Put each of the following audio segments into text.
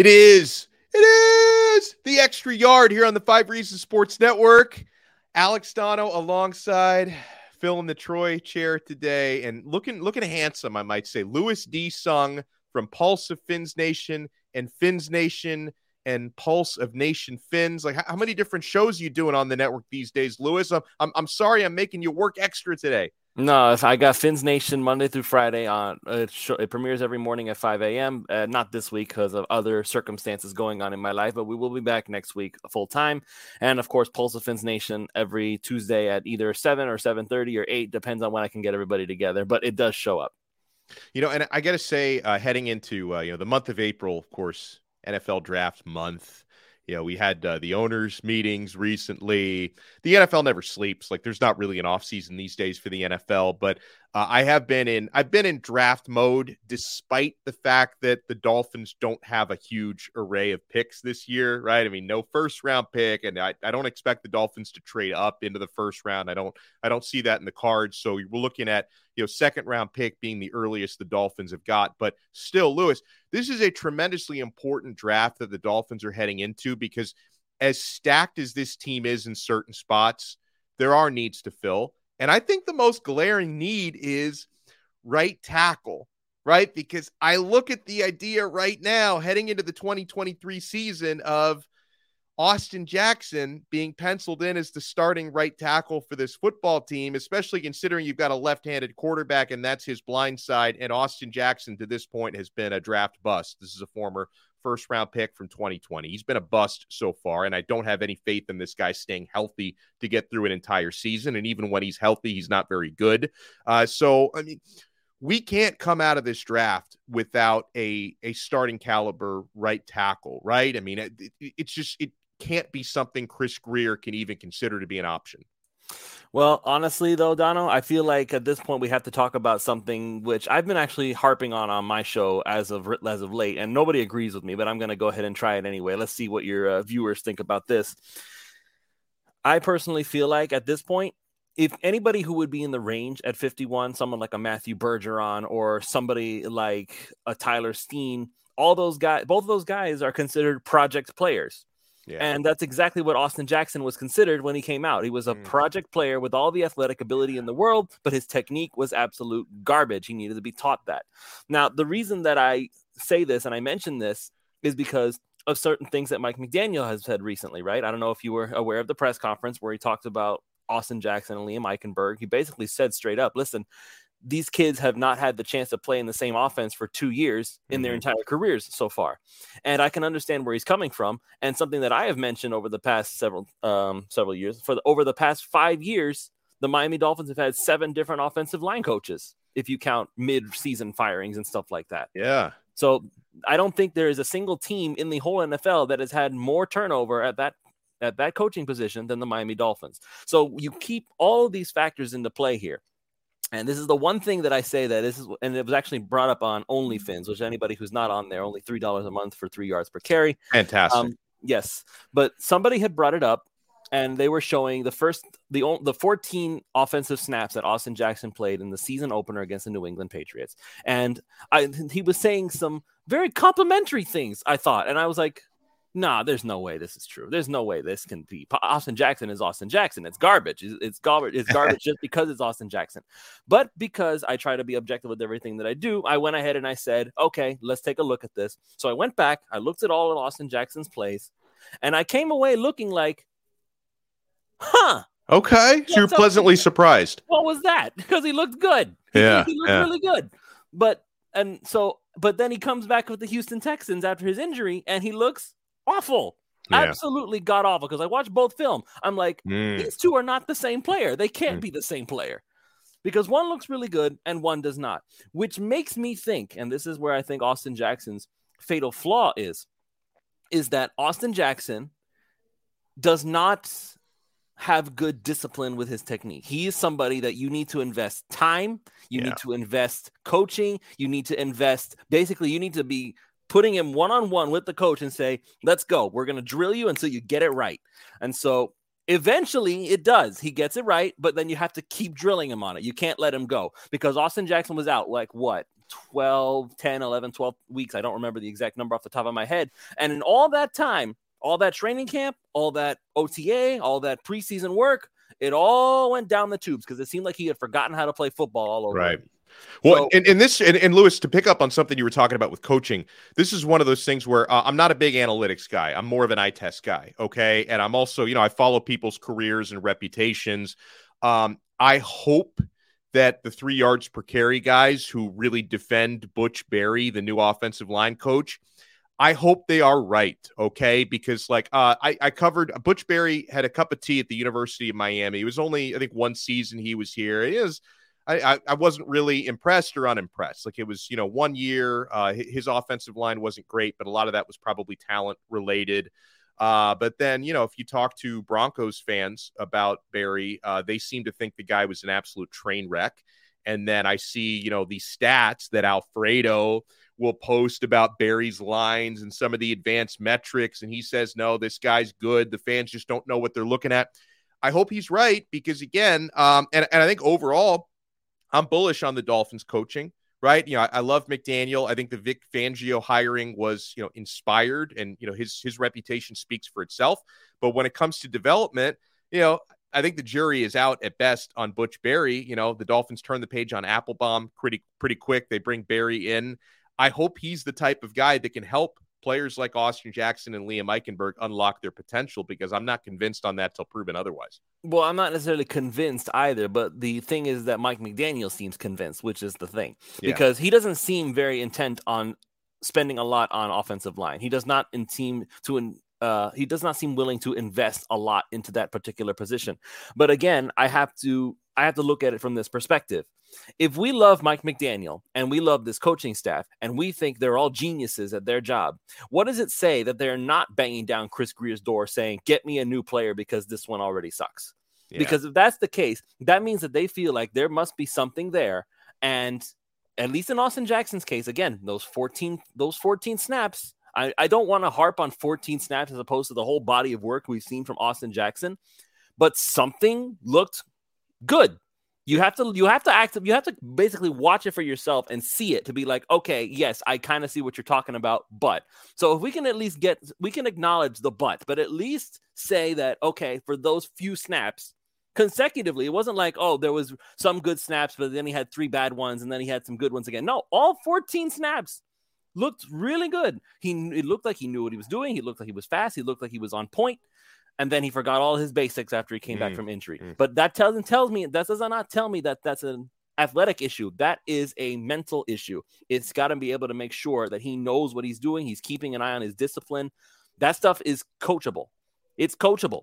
It is. It is the extra yard here on the Five Reasons Sports Network. Alex Donno alongside Phil in the Troy chair today, and looking looking handsome, I might say. Luis D. Sung from Pulse of Fins Nation and Fins Nation and Pulse of Nation Fins. Like, how, many different shows you doing on the network these days, Luis? I'm, I'm, I'm sorry I'm making you work extra today. No, I got Fins Nation Monday through Friday on it, sh- it premieres every morning at 5 a.m. Uh, not this week because of other circumstances going on in my life, but we will be back next week full time. And of course, Pulse of Fins Nation every Tuesday at either 7 or 7:30 or 8, depends on when I can get everybody together. But it does show up. You know, and I got to say, uh, heading into uh, you know the month of April, of course, NFL draft month. You know, we had uh, the owners' meetings recently. The NFL never sleeps. Like, there's not really an off season these days for the NFL. But uh, I have been in. I've been in draft mode, despite the fact that the Dolphins don't have a huge array of picks this year. Right? I mean, no first round pick, and I, I don't expect the Dolphins to trade up into the first round. I don't. I don't see that in the cards. So we're looking at you know second round pick being the earliest the Dolphins have got. But still, Luis, this is a tremendously important draft that the Dolphins are heading into because as stacked as this team is in certain spots, there are needs to fill. And I think the most glaring need is right tackle, right? Because I look at the idea right now heading into the 2023 season of Austin Jackson being penciled in as the starting right tackle for this football team, especially considering you've got a left handed quarterback and that's his blind side. And Austin Jackson to this point has been a draft bust. This is a former first round pick from 2020. He's been a bust so far, and I don't have any faith in this guy staying healthy to get through an entire season. And even when he's healthy, he's not very good. Uh, so, I mean, we can't come out of this draft without a a starting caliber right tackle, right? I mean, it, it, it's just it can't be something Chris Grier can even consider to be an option. Well, honestly, though, Donno, I feel like at this point we have to talk about something which I've been actually harping on on my show as of as of late, and nobody agrees with me, but I'm going to go ahead and try it anyway. Let's see what your uh, viewers think about this. I personally feel like at this point, if anybody who would be in the range at 51, someone like a Matthew Bergeron or somebody like a Tyler Steen, all those guys, both of those guys are considered project players. Yeah. And that's exactly what Austin Jackson was considered when he came out. He was a mm. project player with all the athletic ability in the world, but his technique was absolute garbage. He needed to be taught that. Now, the reason that I say this and I mention this is because of certain things that Mike McDaniel has said recently, right? I don't know if you were aware of the press conference where he talked about Austin Jackson and Liam Eichenberg. He basically said straight up, listen, these kids have not had the chance to play in the same offense for two years in mm-hmm. their entire careers so far. And I can understand where he's coming from. And something that I have mentioned over the past several um, several years, for the, over the past five years, the Miami Dolphins have had seven different offensive line coaches, if you count mid-season firings and stuff like that. Yeah. So I don't think there is a single team in the whole NFL that has had more turnover at that at that coaching position than the Miami Dolphins. So you keep all of these factors into play here. And this is the one thing that I say that this is, and it was actually brought up on OnlyFins, which anybody who's not on there, only three dollars a month for three yards per carry. Fantastic. Um, yes, but somebody had brought it up, and they were showing the first the the 14 offensive snaps that Austin Jackson played in the season opener against the New England Patriots, and I he was saying some very complimentary things. I thought, and I was like, nah, there's no way this is true. There's no way this can be. Austin Jackson is Austin Jackson. It's garbage. It's, it's garbage. It's garbage just because it's Austin Jackson. But because I try to be objective with everything that I do, I went ahead and I said, okay, let's take a look at this. So I went back, I looked at all of Austin Jackson's plays, And I came away looking like, huh. Okay. So you're pleasantly surprised. What was that? Because he looked good. Yeah. He, he looked yeah. really good. But, and so, but then he comes back with the Houston Texans after his injury and he looks awful. Yeah. Absolutely god awful. Because I watched both film. I'm like, Mm. these two are not the same player. They can't Mm. be the same player because one looks really good and one does not, which makes me think, and this is where I think Austin Jackson's fatal flaw is, is that Austin Jackson does not have good discipline with his technique. He is somebody that you need to invest time, you Yeah. need to invest coaching, you need to invest basically you need to be putting him one on one with the coach and say, "Let's go. We're going to drill you until you get it right." And so eventually it does. He gets it right, but then you have to keep drilling him on it. You can't let him go because Austin Jackson was out like what? 12, 10, 11, 12 weeks. I don't remember the exact number off the top of my head. And in all that time, all that training camp, all that OTA, all that preseason work, it all went down the tubes because it seemed like he had forgotten how to play football all over. Right. Well, So- and, and this and, and Luis, to pick up on something you were talking about with coaching, this is one of those things where uh, I'm not a big analytics guy. I'm more of an eye test guy. Okay, and I'm also, you know, I follow people's careers and reputations. Um, I hope that the three yards per carry guys who really defend Butch Barry, the new offensive line coach, I hope they are right. Okay, because like uh, I, I covered Butch Barry had a cup of tea at the University of Miami. It was only I think one season he was here. It is. I, I, wasn't really impressed or unimpressed. Like it was, you know, one year, uh, his offensive line wasn't great, but a lot of that was probably talent related. Uh, but then, you know, if you talk to Broncos fans about Barry, uh, they seem to think the guy was an absolute train wreck. And then I see, you know, the stats that Alfredo will post about Barry's lines and some of the advanced metrics. And he says, no, this guy's good. The fans just don't know what they're looking at. I hope he's right because, again, um, and, and I think overall, I'm bullish on the Dolphins coaching, right? You know, I, I love McDaniel. I think the Vic Fangio hiring was, you know, inspired and, you know, his his reputation speaks for itself. But when it comes to development, you know, I think the jury is out at best on Butch Barry. You know, the Dolphins turn the page on Applebaum pretty pretty quick. They bring Barry in. I hope he's the type of guy that can help players like Austin Jackson and Liam Eichenberg unlock their potential because I'm not convinced on that till proven otherwise. Well, I'm not necessarily convinced either, but the thing is that Mike McDaniel seems convinced, which is the thing, Yeah. because he doesn't seem very intent on spending a lot on offensive line. He does not team to in, uh, he does not seem willing to invest a lot into that particular position. But again, I have to I have to look at it from this perspective. If we love Mike McDaniel and we love this coaching staff and we think they're all geniuses at their job, what does it say that they're not banging down Chris Grier's door saying, "Get me a new player because this one already sucks"? Yeah. Because if that's the case, that means that they feel like there must be something there. And at least in Austin Jackson's case, again, those 14, those 14 snaps, I, I don't want to harp on 14 snaps as opposed to the whole body of work we've seen from Austin Jackson, but something looked good. You have to you have to act you have to basically watch it for yourself and see it to be like, okay, yes, I kind of see what you're talking about, but so if we can at least get we can acknowledge the but, but at least say that okay, for those few snaps, consecutively. It wasn't like, oh, there was some good snaps, but then he had three bad ones and then he had some good ones again. No, all 14 snaps looked really good. He it looked like he knew what he was doing. He looked like he was fast. He looked like he was on point. And then he forgot all his basics after he came back Mm, from injury. mm. But that tells tells me that does not tell me that that's an athletic issue. That is a mental issue. It's got to be able to make sure that he knows what he's doing. He's keeping an eye on his discipline. That stuff is coachable. It's coachable.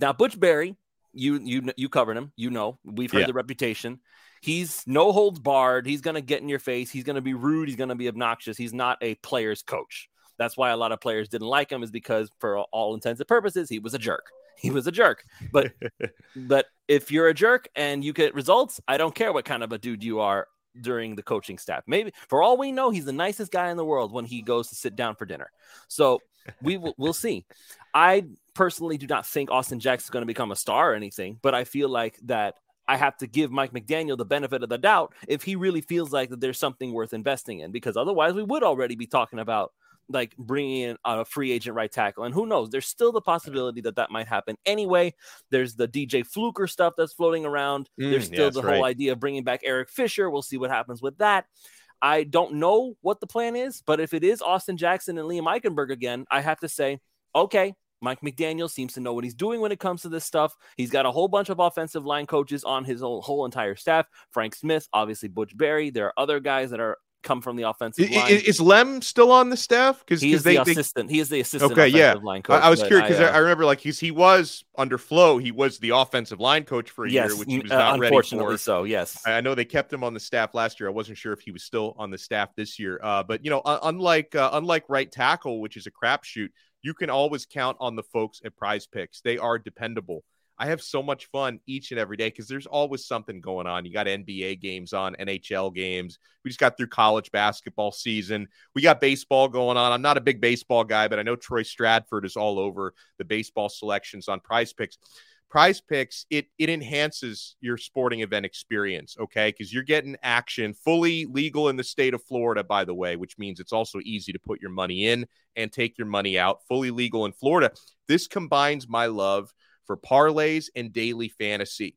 Now, Butch Barry, you you you covered him. You know we've heard Yeah. the reputation. He's no holds barred. He's gonna get in your face. He's gonna be rude. He's gonna be obnoxious. He's not a player's coach. That's why a lot of players didn't like him, is because for all intents and purposes, he was a jerk. He was a jerk. But but if you're a jerk and you get results, I don't care what kind of a dude you are during the coaching staff. Maybe for all we know, he's the nicest guy in the world when he goes to sit down for dinner. So we will we'll see. I personally do not think Austin Jackson's going to become a star or anything, but I feel like that I have to give Mike McDaniel the benefit of the doubt if he really feels like that there's something worth investing in, because otherwise we would already be talking about like bringing in a free agent right tackle. And who knows? There's still the possibility that that might happen anyway. There's the DJ Fluker stuff that's floating around. There's Mm, still yes, the right. whole idea of bringing back Eric Fisher. We'll see what happens with that. I don't know what the plan is, but if it is Austin Jackson and Liam Eichenberg again, I have to say okay, Mike McDaniel seems to know what he's doing when it comes to this stuff. He's got a whole bunch of offensive line coaches on his whole, whole entire staff. Frank Smith, obviously Butch Barry. There are other guys that are come from the offensive line. Is Lem still on the staff? Because he is they, the assistant. They... He is the assistant. Okay, yeah. Line coach, I, was curious because I, uh, I, remember like he's he was under Flo. He was the offensive line coach for a yes, year, which he was uh, not unfortunately ready for. So yes, I know they kept him on the staff last year. I wasn't sure if he was still on the staff this year. Uh, but you know, unlike uh, unlike right tackle, which is a crapshoot, you can always count on the folks at Prize Picks. They are dependable. I have so much fun each and every day because there's always something going on. You got NBA games on, NHL games. We just got through college basketball season. We got baseball going on. I'm not a big baseball guy, but I know Troy Stratford is all over the baseball selections on prize picks. Prize picks, it it enhances your sporting event experience, okay? Because you're getting action fully legal in the state of Florida, by the way, which means it's also easy to put your money in and take your money out. Fully legal in Florida. This combines my love for parlays and daily fantasy.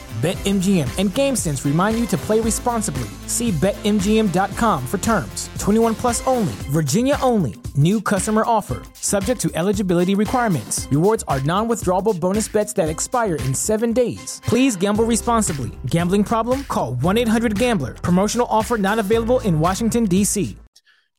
BetMGM and GameSense remind you to play responsibly. See BetMGM.com for terms. 21 plus only, Virginia only. New customer offer, subject to eligibility requirements. Rewards are non withdrawable bonus bets that expire in seven days. Please gamble responsibly. Gambling problem? Call 1 800 Gambler. Promotional offer not available in Washington, D.C.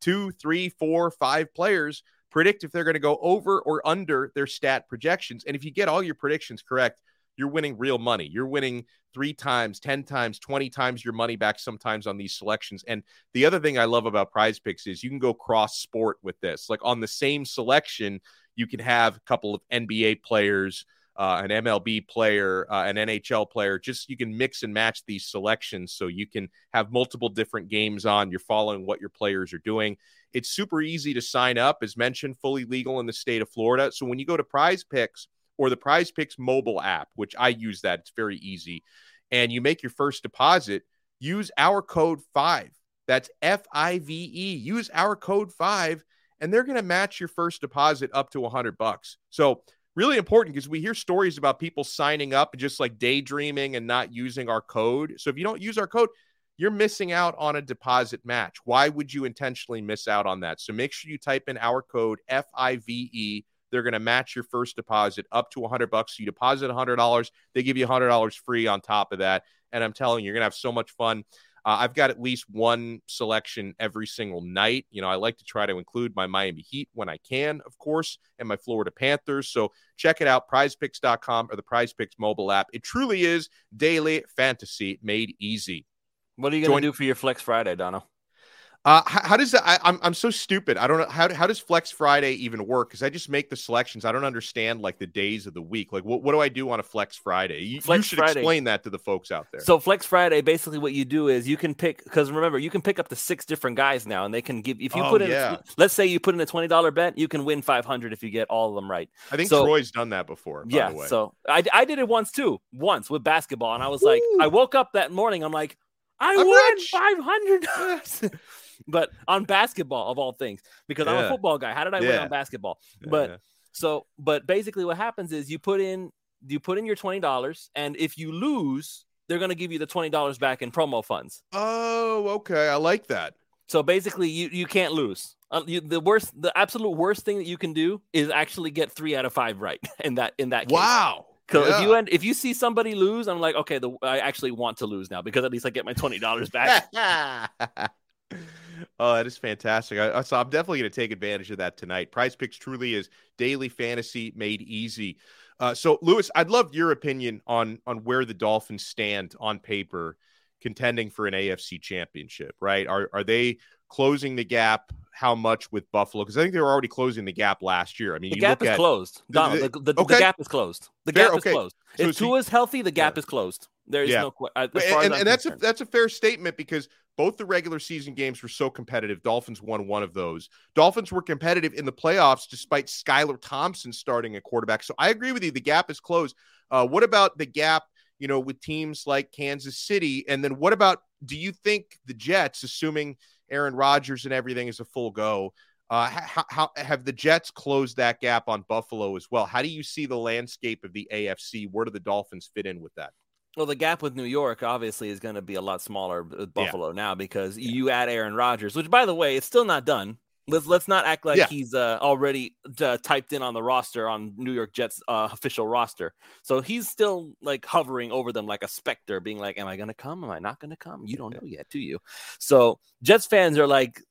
Two, three, four, five players predict if they're going to go over or under their stat projections. And if you get all your predictions correct, you're winning real money. You're winning three times, 10 times, 20 times your money back sometimes on these selections. And the other thing I love about prize picks is you can go cross sport with this. Like on the same selection, you can have a couple of NBA players, uh, an MLB player, uh, an NHL player. Just you can mix and match these selections so you can have multiple different games on. You're following what your players are doing. It's super easy to sign up, as mentioned, fully legal in the state of Florida. So when you go to prize picks, or the Prize Picks mobile app, which I use that. It's very easy. And you make your first deposit, use our code 5. That's F I V E. Use our code 5 and they're going to match your first deposit up to 100 bucks. So, really important because we hear stories about people signing up and just like daydreaming and not using our code. So, if you don't use our code, you're missing out on a deposit match. Why would you intentionally miss out on that? So make sure you type in our code F I V E they're going to match your first deposit up to 100 bucks. So you deposit $100, they give you $100 free on top of that. And I'm telling you, you're going to have so much fun. Uh, I've got at least one selection every single night. You know, I like to try to include my Miami Heat when I can, of course, and my Florida Panthers. So check it out, prizepicks.com or the PrizePicks mobile app. It truly is daily fantasy made easy. What are you going to do for your Flex Friday, Donno? Uh, how, how, does that? I, am I'm, I'm so stupid. I don't know how how does Flex Friday even work? Because I just make the selections. I don't understand like the days of the week. Like what, what do I do on a Flex Friday? You, Flex you should Friday. explain that to the folks out there. So Flex Friday, basically, what you do is you can pick because remember you can pick up to six different guys now, and they can give if you oh, put in. Yeah. Let's say you put in a twenty dollar bet, you can win five hundred if you get all of them right. I think so, Troy's done that before. yeah. So I I did it once too, once with basketball, and I was like, I woke up that morning, I'm like, I I'm won five hundred. but on basketball of all things, because yeah. I'm a football guy. How did I yeah. win on basketball? But so, but basically, what happens is you put in you put in your twenty dollars, and if you lose, they're going to give you the twenty dollars back in promo funds. Oh, okay, I like that. So basically, you you can't lose. Uh, you, the worst, the absolute worst thing that you can do is actually get three out of five right in that in that case. Wow. Because yeah. if you end, if you see somebody lose, I'm like, okay, the, I actually want to lose now because at least I get my twenty dollars back. Oh, that is fantastic. I, so I'm definitely going to take advantage of that tonight. Prize Picks truly is daily fantasy made easy. Uh, so, Luis, I'd love your opinion on on where the Dolphins stand on paper, contending for an AFC championship, right? Are are they closing the gap how much with Buffalo? Because I think they were already closing the gap last year. I mean, the gap is at, closed. Donald, the, the, okay. the, gap is closed. The fair, gap okay. is closed. So if Tua is healthy, the gap yeah. is closed. There is Yeah. no question. and, and that's a that's a fair statement because both the regular season games were so competitive. Dolphins won one of those. Dolphins were competitive in the playoffs despite Skylar Thompson starting at quarterback. So I agree with you. The gap is closed. Uh, what about the gap? You know, with teams like Kansas City, and then what about? Do you think the Jets, assuming Aaron Rodgers and everything is a full go? Uh, how, how have the Jets closed that gap on Buffalo as well? How do you see the landscape of the AFC? Where do the Dolphins fit in with that? Well, the gap with New York obviously is going to be a lot smaller with Buffalo now because you add Aaron Rodgers, which by the way, it's still not done. Let's let's not act like Yeah. he's uh, already uh, typed in on the roster on New York Jets uh, official roster. So he's still like hovering over them like a specter, being like, "Am I going to come? Am I not going to come? You don't know yet, do you?" So Jets fans are like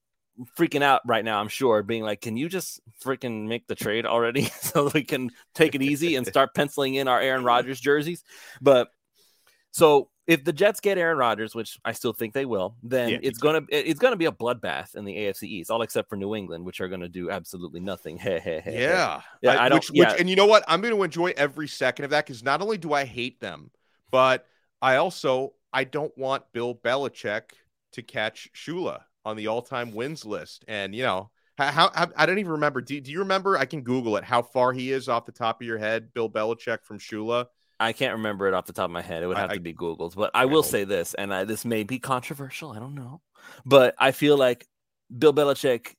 freaking out right now. I'm sure, being like, "Can you just freaking make the trade already so we can take it easy and start penciling in our Aaron Rodgers jerseys?" But so if the Jets get Aaron Rodgers, which I still think they will, then Yeah, it's gonna it's gonna be a bloodbath in the AFC East, all except for New England, which are gonna do absolutely nothing. Hey, hey, hey. hey. Yeah, Yeah, I don't- Which, yeah. which, and you know what? I'm going to enjoy every second of that because not only do I hate them, but I also I don't want Bill Belichick to catch Shula on the all-time wins list. And you know how, how I don't even remember. Do, do you remember? I can Google it. How far he is off the top of your head, Bill Belichick from Shula? I can't remember it off the top of my head. It would have I- to be Google's, but I I will say this, and I, this may be controversial. I don't know, but I feel like Bill Belichick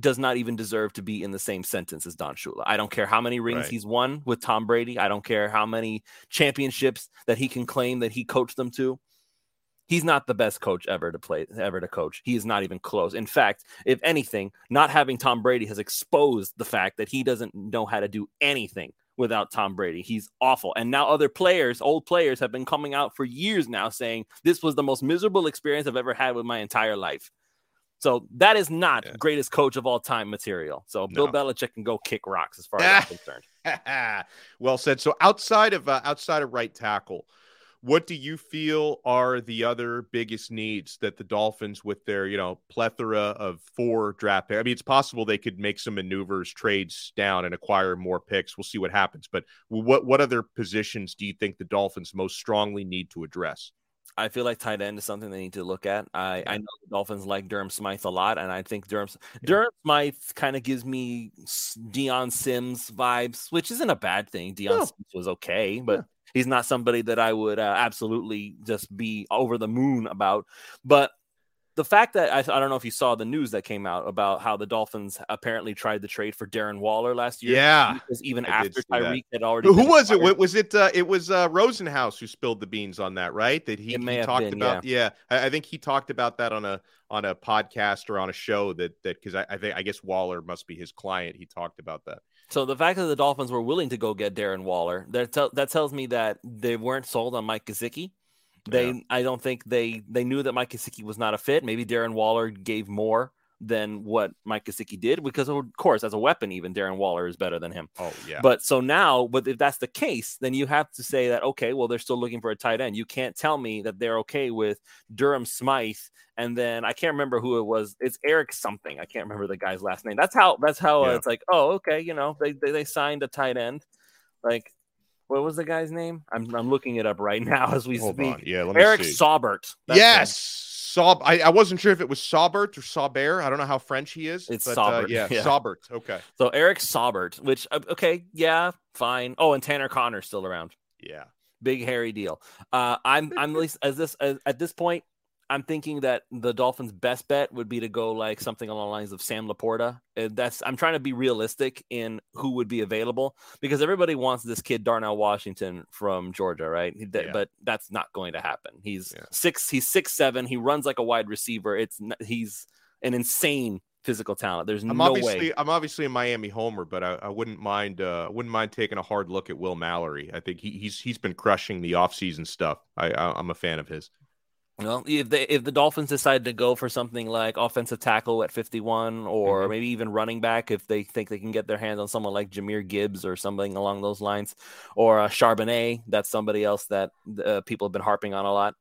does not even deserve to be in the same sentence as Don Shula. I don't care how many rings Right. he's won with Tom Brady. I don't care how many championships that he can claim that he coached them to. He's not the best coach ever to play, ever to coach. He is not even close. In fact, if anything, not having Tom Brady has exposed the fact that he doesn't know how to do anything without Tom Brady. He's awful. And now other players, old players, have been coming out for years now saying this was the most miserable experience I've ever had with my entire life. So that is not Yeah. greatest coach of all time material. So Bill Belichick can go kick rocks as far as I'm concerned. well said. So outside of uh, outside of right tackle, what do you feel are the other biggest needs that the Dolphins, with their you know plethora of four draft picks, I mean, it's possible they could make some maneuvers, trades down, and acquire more picks. We'll see what happens. But what what other positions do you think the Dolphins most strongly need to address? I feel like tight end is something they need to look at. I, I know the Dolphins like Durham Smythe a lot, and I think Durham Durham Smythe kind of gives me Dion Sims vibes, which isn't a bad thing. Dion No. Sims was okay, but he's not somebody that I would uh, absolutely just be over the moon about. But the fact that I, I don't know if you saw the news that came out about how the Dolphins apparently tried to trade for Darren Waller last year. Yeah, even I after. Tyreek had already Who was it? Was it? Uh, it was uh, Rosenhaus who spilled the beans on that, right? That he, he talked been, about. Yeah, I, I think he talked about that on a on a podcast or on a show that that because I, I think I guess Waller must be his client. He talked about that. So the fact that the Dolphins were willing to go get Darren Waller, that tell that tells me that they weren't sold on Mike Gesicki. They, Yeah. I don't think they they knew that Mike Gesicki was not a fit. Maybe Darren Waller gave more than what Mike Gesicki did, because of course, as a weapon, even Darren Waller is better than him. Oh yeah, But so now, but if that's the case, then you have to say that okay, well, they're still looking for a tight end. You can't tell me that they're okay with Durham Smythe, and then I can't remember who it was. It's Eric something. I can't remember the guy's last name. That's how. That's how Yeah. it's like. Oh, okay, you know, they, they they signed a tight end. Like, what was the guy's name? I'm I'm looking it up right now as we hold speak. on. Yeah, let me Eric see. Saubert. That's him. Saub. I, I wasn't sure if it was Saubert or Saubert. I don't know how French he is. It's but, uh, Saubert, yeah, yeah. Saubert. Okay. So Eric Saubert, which uh, okay, yeah, fine. Oh, and Tanner Conner's still around. Yeah. big hairy deal. Uh, I'm I'm at least as this as, at this point, I'm thinking that the Dolphins' best bet would be to go like something along the lines of Sam Laporta. Uh, That's I'm trying to be realistic in who would be available because everybody wants this kid Darnell Washington from Georgia, right? Yeah. But that's not going to happen. He's Yeah. six. He's six seven. He runs like a wide receiver. It's he's an insane physical talent. There's I'm no way. I'm obviously a Miami homer, but I, I wouldn't mind uh wouldn't mind taking a hard look at Will Mallory. I think he, he's he's been crushing the offseason stuff. I, I I'm a fan of his. Well, if they if the Dolphins decide to go for something like offensive tackle at 51 or Mhm. maybe even running back if they think they can get their hands on someone like Jahmyr Gibbs or something along those lines or uh, Charbonnet, that's somebody else that uh, people have been harping on a lot.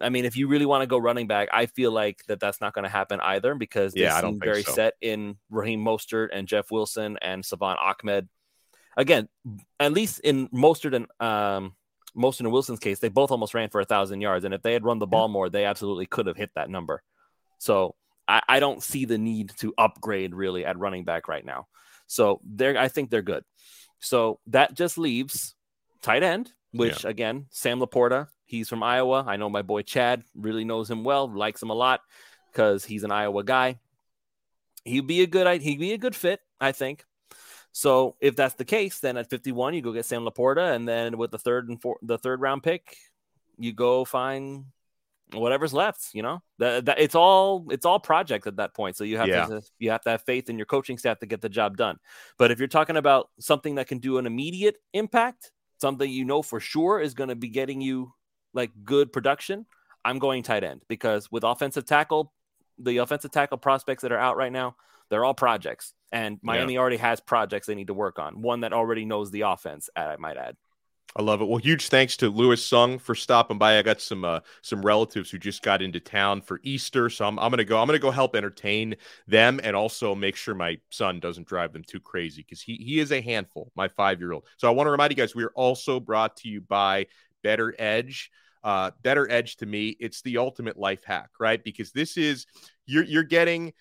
I mean, if you really want to go running back, I feel like that that's not going to happen either because they Yeah, seem very so. set in Raheem Mostert and Jeff Wilson and Salvon Ahmed. Again, at least in Mostert and um, Mostert and Wilson's case, they both almost ran for a thousand yards, and if they had run the ball more, they absolutely could have hit that number. So I, I don't see the need to upgrade really at running back right now. So they're I think they're good. So that just leaves tight end, which again, Sam Laporta, he's from Iowa. I know my boy Chad really knows him well, likes him a lot because he's an Iowa guy. He'd be a good he'd be a good fit, I think. So if that's the case, then at 51 you go get Sam Laporta, and then with the third and four, the third round pick, you go find whatever's left. You know that, that it's all it's all project at that point. So you have Yeah. to you have to have faith in your coaching staff to get the job done. But if you're talking about something that can do an immediate impact, something you know for sure is going to be getting you like good production, I'm going tight end because with offensive tackle, the offensive tackle prospects that are out right now, they're all projects. And Miami already has projects they need to work on. One that already knows the offense, I might add. I love it. Well, huge thanks to Luis Sung for stopping by. I got some uh, some relatives who just got into town for Easter, so I'm, I'm gonna go. I'm gonna go help entertain them and also make sure my son doesn't drive them too crazy because he he is a handful, my five year old. So I want to remind you guys, we are also brought to you by Better Edge. Uh, Better Edge to me, it's the ultimate life hack, right? Because this is you're you're getting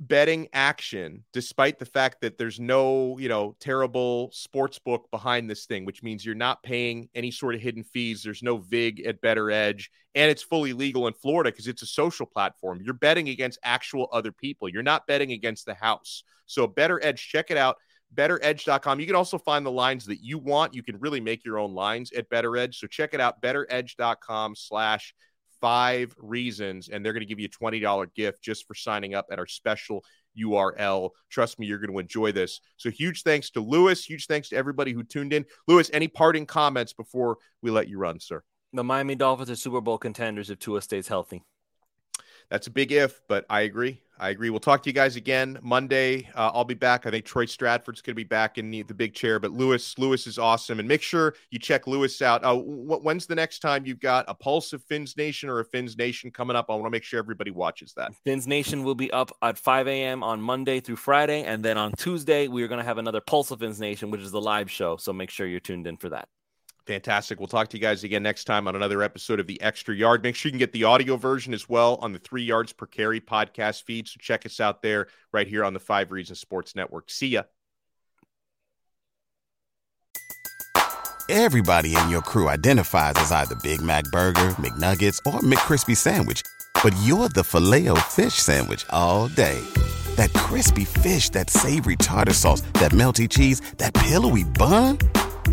betting action despite the fact that there's no you know terrible sports book behind this thing which means you're not paying any sort of hidden fees. There's no vig at better edge and it's fully legal in florida because it's a social platform. You're betting against actual other people. You're not betting against the house. So better edge check it out. Betteredge.com you can also find the lines that you want. You can really make your own lines at better edge. So check it out. Betteredge.com slash five reasons, and they're going to give you a $20 gift just for signing up at our special URL. Trust me, you're going to enjoy this. So, huge thanks to Luis. Huge thanks to everybody who tuned in. Luis, any parting comments before we let you run, sir? The Miami Dolphins are Super Bowl contenders if Tua stays healthy. That's a big if, but I agree. I agree. We'll talk to you guys again Monday. Uh, I'll be back. I think Troy Stratford's going to be back in the, the big chair, but Luis, Luis is awesome. And make sure you check Luis out. Uh, wh- when's the next time you've got a Pulse of Fins Nation or a Fins Nation coming up? I want to make sure everybody watches that. Fins Nation will be up at 5 a.m. on Monday through Friday. And then on Tuesday, we are going to have another Pulse of Fins Nation, which is the live show. So make sure you're tuned in for that. Fantastic. We'll talk to you guys again next time on another episode of The Extra Yard. Make sure you can get the audio version as well on the Three Yards Per Carry podcast feed. So check us out there right here on the Five Reasons Sports Network. See ya. Everybody in your crew identifies as either Big Mac Burger, McNuggets, or McCrispy Sandwich. But you're the filet fish Sandwich all day. That crispy fish, that savory tartar sauce, that melty cheese, that pillowy bun.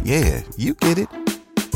Yeah, you get it.